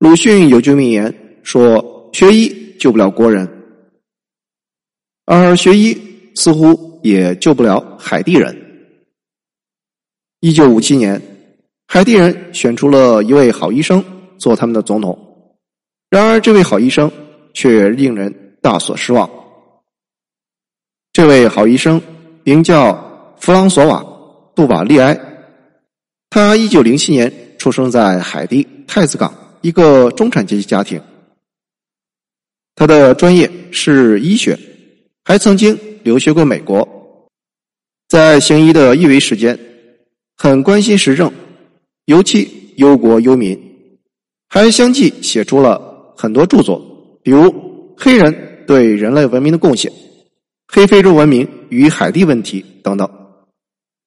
鲁迅有句名言说：“学医救不了国人。”而学医似乎也救不了海地人。一九五七年，海地人选出了一位好医生做他们的总统。然而，这位好医生却令人大所失望。这位好医生名叫弗朗索瓦·杜瓦利埃，他一九零七年出生在海地太子港一个中产阶级家庭。他的专业是医学。还曾经留学过美国，在行医的业余时间，很关心时政，尤其忧国忧民，还相继写出了很多著作，比如《黑人对人类文明的贡献》《黑非洲文明与海地问题》等等，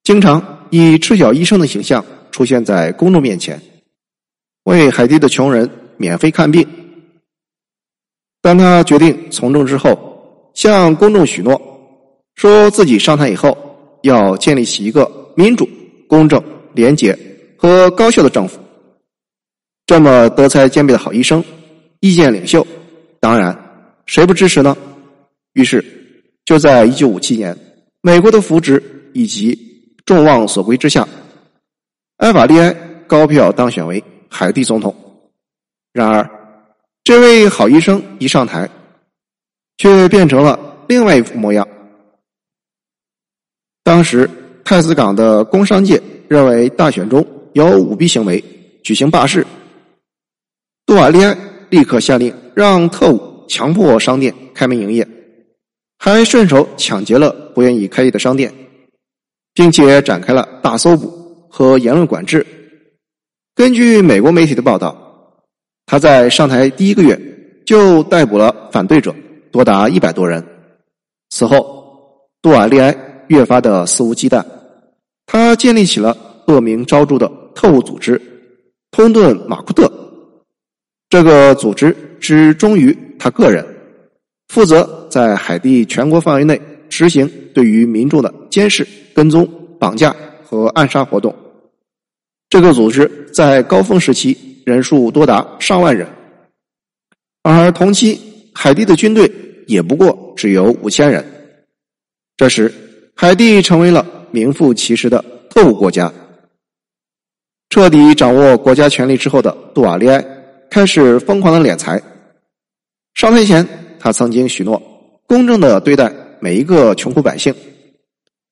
经常以赤脚医生的形象出现在公众面前，为海地的穷人免费看病。当他决定从政之后。向公众许诺，说自己上台以后要建立起一个民主、公正、廉洁和高效的政府。这么德才兼备的好医生、意见领袖，当然谁不支持呢？于是，就在一九五七年，美国的扶植以及众望所归之下，埃瓦利埃高票当选为海地总统。然而，这位好医生一上台。却变成了另外一副模样。当时太子港的工商界认为大选中有舞弊行为，举行罢市。杜瓦利埃立刻下令让特务强迫商店开门营业，还顺手抢劫了不愿意开业的商店，并且展开了大搜捕和言论管制。根据美国媒体的报道，他在上台第一个月就逮捕了反对者。多达一百多人。此后，杜瓦利埃越发的肆无忌惮，他建立起了恶名昭著的特务组织——通顿马库特。这个组织只忠于他个人，负责在海地全国范围内实行对于民众的监视、跟踪、绑架和暗杀活动。这个组织在高峰时期人数多达上万人，而同期海地的军队。也不过只有五千人。这时，海地成为了名副其实的特务国家。彻底掌握国家权力之后的杜瓦利埃开始疯狂的敛财。上台前，他曾经许诺公正的对待每一个穷苦百姓。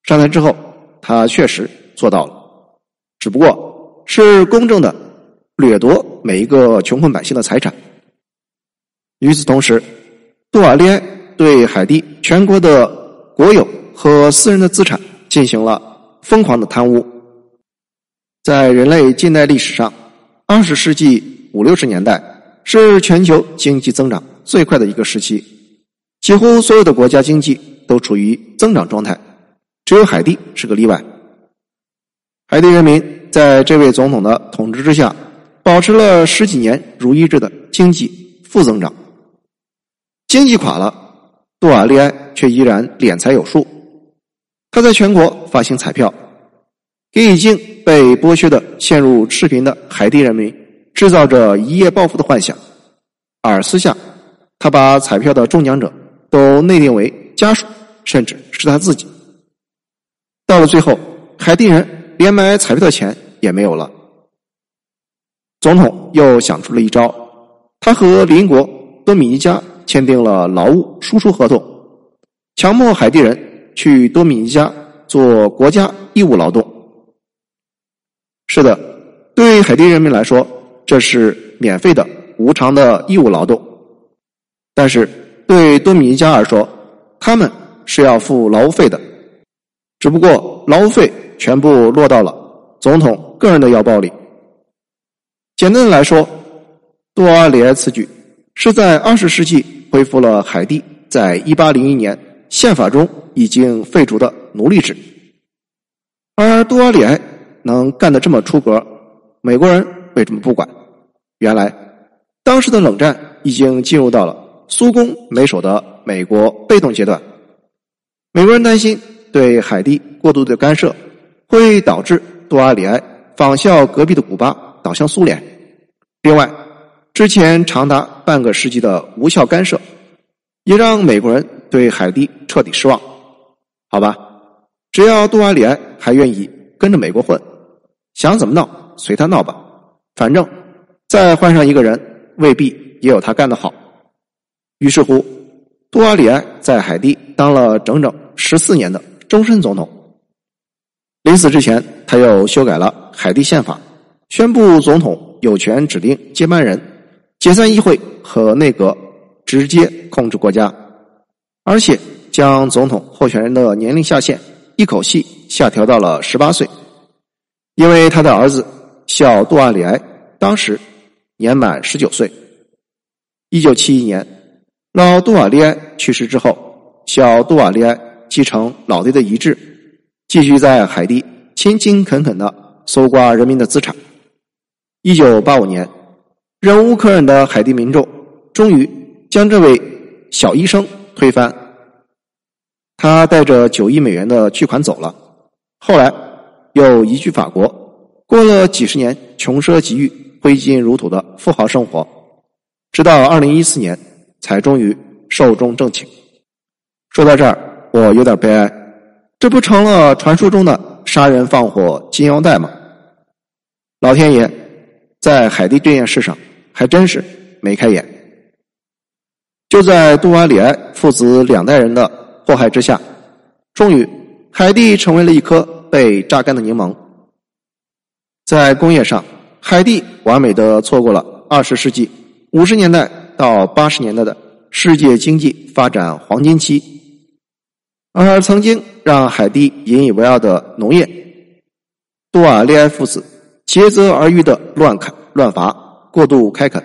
上台之后，他确实做到了，只不过是公正的掠夺每一个穷困百姓的财产。与此同时，杜瓦利埃对海地全国的国有和私人的资产进行了疯狂的贪污。在人类近代历史上，二十世纪五六十年代是全球经济增长最快的一个时期，几乎所有的国家经济都处于增长状态，只有海地是个例外。海地人民在这位总统的统治之下，保持了十几年如一日的经济负增长。经济垮了，杜瓦利埃却依然敛财有术。他在全国发行彩票，给已经被剥削的、陷入赤贫的海地人民制造着一夜暴富的幻想。而私下，他把彩票的中奖者都内定为家属，甚至是他自己。到了最后，海地人连买彩票的钱也没有了。总统又想出了一招，他和邻国多米尼加。签订了劳务输出合同，强迫海地人去多米尼加做国家义务劳动。是的，对海地人民来说，这是免费的、无偿的义务劳动；但是对多米尼加而说，他们是要付劳务费的，只不过劳务费全部落到了总统个人的腰包里。简单的来说，杜阿里埃此举是在二十世纪。恢复了海地在一八零一年宪法中已经废除的奴隶制，而杜阿里埃能干得这么出格，美国人为什么不管？原来，当时的冷战已经进入到了苏攻美守的美国被动阶段，美国人担心对海地过度的干涉会导致杜瓦里埃仿效隔壁的古巴倒向苏联，另外，之前长达半个世纪的无效干涉，也让美国人对海地彻底失望。好吧，只要杜瓦里埃还愿意跟着美国混，想怎么闹随他闹吧，反正再换上一个人，未必也有他干得好。于是乎，杜瓦里埃在海地当了整整十四年的终身总统。临死之前，他又修改了海地宪法，宣布总统有权指定接班人。解散议会和内阁，直接控制国家，而且将总统候选人的年龄下限一口气下调到了十八岁，因为他的儿子小杜阿里埃当时年满十九岁。一九七一年，老杜瓦利埃去世之后，小杜瓦利埃继承老爹的遗志，继续在海地勤勤恳恳的搜刮人民的资产。一九八五年。忍无可忍的海地民众终于将这位小医生推翻。他带着九亿美元的巨款走了，后来又移居法国，过了几十年穷奢极欲、挥金如土的富豪生活，直到二零一四年才终于寿终正寝。说到这儿，我有点悲哀，这不成了传说中的杀人放火金腰带吗？老天爷在海地这件事上。还真是没开眼。就在杜瓦里埃父子两代人的祸害之下，终于海地成为了一颗被榨干的柠檬。在工业上，海地完美的错过了二十世纪五十年代到八十年代的世界经济发展黄金期，而曾经让海地引以为傲的农业，杜瓦利埃父子竭泽而渔的乱砍乱伐。过度开垦，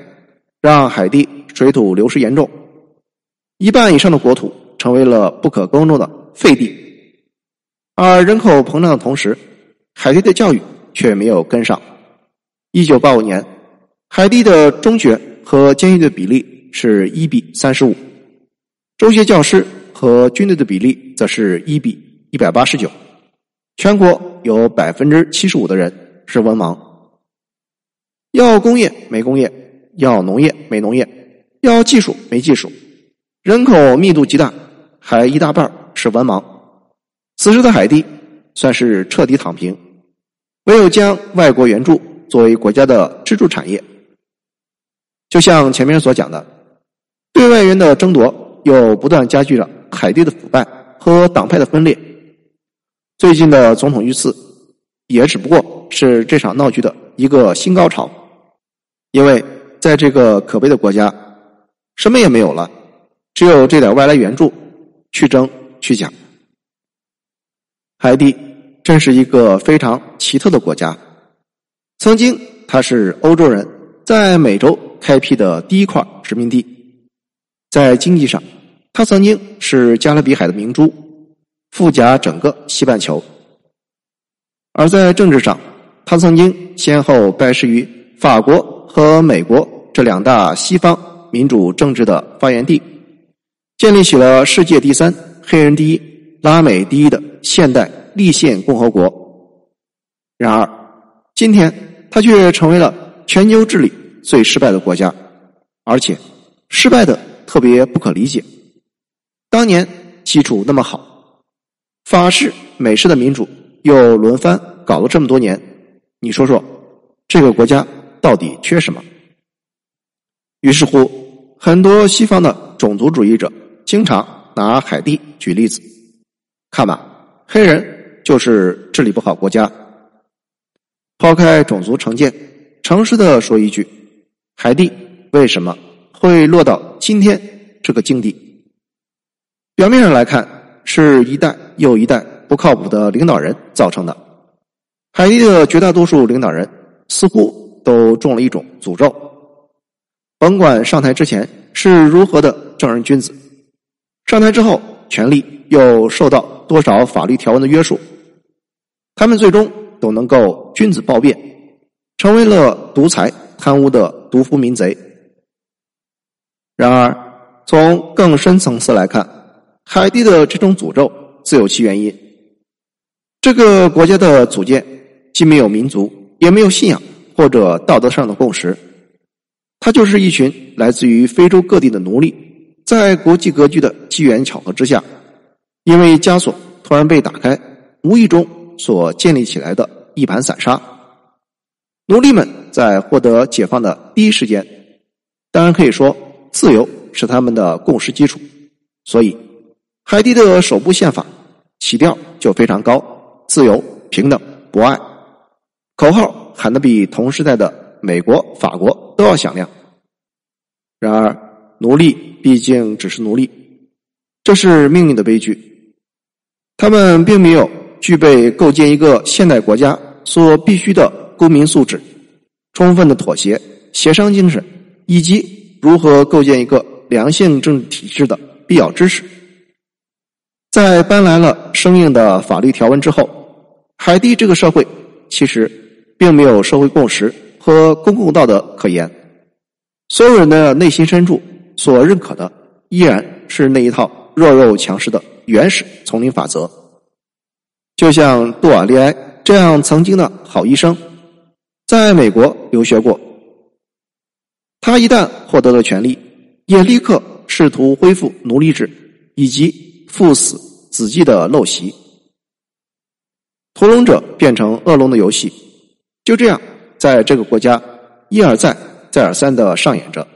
让海地水土流失严重，一半以上的国土成为了不可耕种的废地。而人口膨胀的同时，海地的教育却没有跟上。一九八五年，海地的中学和监狱的比例是一比三十五，中学教师和军队的比例则是一比一百八十九，全国有百分之七十五的人是文盲。要工业没工业，要农业没农业，要技术没技术，人口密度极大，还一大半是文盲。此时的海地算是彻底躺平，唯有将外国援助作为国家的支柱产业。就像前面所讲的，对外援的争夺又不断加剧了海地的腐败和党派的分裂。最近的总统遇刺，也只不过是这场闹剧的一个新高潮。因为在这个可悲的国家，什么也没有了，只有这点外来援助，去争去抢。海地真是一个非常奇特的国家。曾经，它是欧洲人在美洲开辟的第一块殖民地。在经济上，它曾经是加勒比海的明珠，富甲整个西半球。而在政治上，他曾经先后拜师于法国。和美国这两大西方民主政治的发源地，建立起了世界第三、黑人第一、拉美第一的现代立宪共和国。然而，今天他却成为了全球治理最失败的国家，而且失败的特别不可理解。当年基础那么好，法式、美式的民主又轮番搞了这么多年，你说说，这个国家？到底缺什么？于是乎，很多西方的种族主义者经常拿海地举例子。看吧，黑人就是治理不好国家。抛开种族成见，诚实的说一句，海地为什么会落到今天这个境地？表面上来看，是一代又一代不靠谱的领导人造成的。海地的绝大多数领导人似乎。都中了一种诅咒，甭管上台之前是如何的正人君子，上台之后权力又受到多少法律条文的约束，他们最终都能够君子暴变，成为了独裁贪污的毒夫民贼。然而，从更深层次来看，海地的这种诅咒自有其原因。这个国家的组建既没有民族，也没有信仰。或者道德上的共识，它就是一群来自于非洲各地的奴隶，在国际格局的机缘巧合之下，因为枷锁突然被打开，无意中所建立起来的一盘散沙。奴隶们在获得解放的第一时间，当然可以说自由是他们的共识基础，所以海地的首部宪法起调就非常高，自由、平等、博爱，口号喊得比同时代的。美国、法国都要响亮。然而，奴隶毕竟只是奴隶，这是命运的悲剧。他们并没有具备构建一个现代国家所必须的公民素质、充分的妥协、协商精神，以及如何构建一个良性政治体制的必要知识。在搬来了生硬的法律条文之后，海地这个社会其实并没有社会共识。和公共道德可言，所有人的内心深处所认可的，依然是那一套弱肉强食的原始丛林法则。就像杜瓦利埃这样曾经的好医生，在美国留学过，他一旦获得了权利，也立刻试图恢复奴隶制以及赴死子继的陋习。屠龙者变成恶龙的游戏，就这样。在这个国家一而再、再而三的上演着，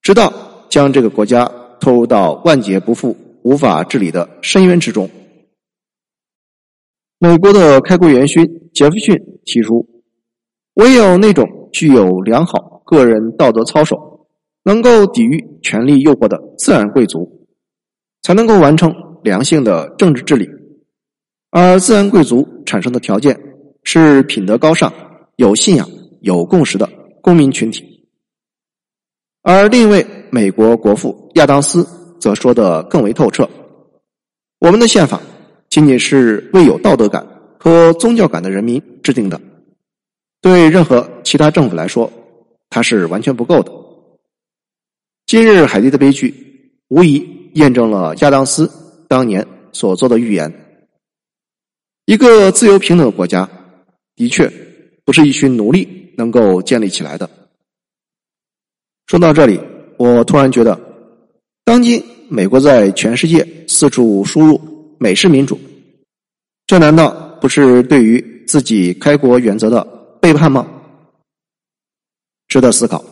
直到将这个国家拖入到万劫不复、无法治理的深渊之中。美国的开国元勋杰弗逊提出，唯有那种具有良好个人道德操守、能够抵御权力诱惑的自然贵族，才能够完成良性的政治治理。而自然贵族产生的条件是品德高尚。有信仰、有共识的公民群体，而另一位美国国父亚当斯则说的更为透彻：我们的宪法仅仅是为有道德感和宗教感的人民制定的，对任何其他政府来说，它是完全不够的。今日海地的悲剧，无疑验证了亚当斯当年所做的预言：一个自由平等的国家，的确。不是一群奴隶能够建立起来的。说到这里，我突然觉得，当今美国在全世界四处输入美式民主，这难道不是对于自己开国原则的背叛吗？值得思考。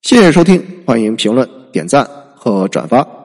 谢谢收听，欢迎评论、点赞和转发。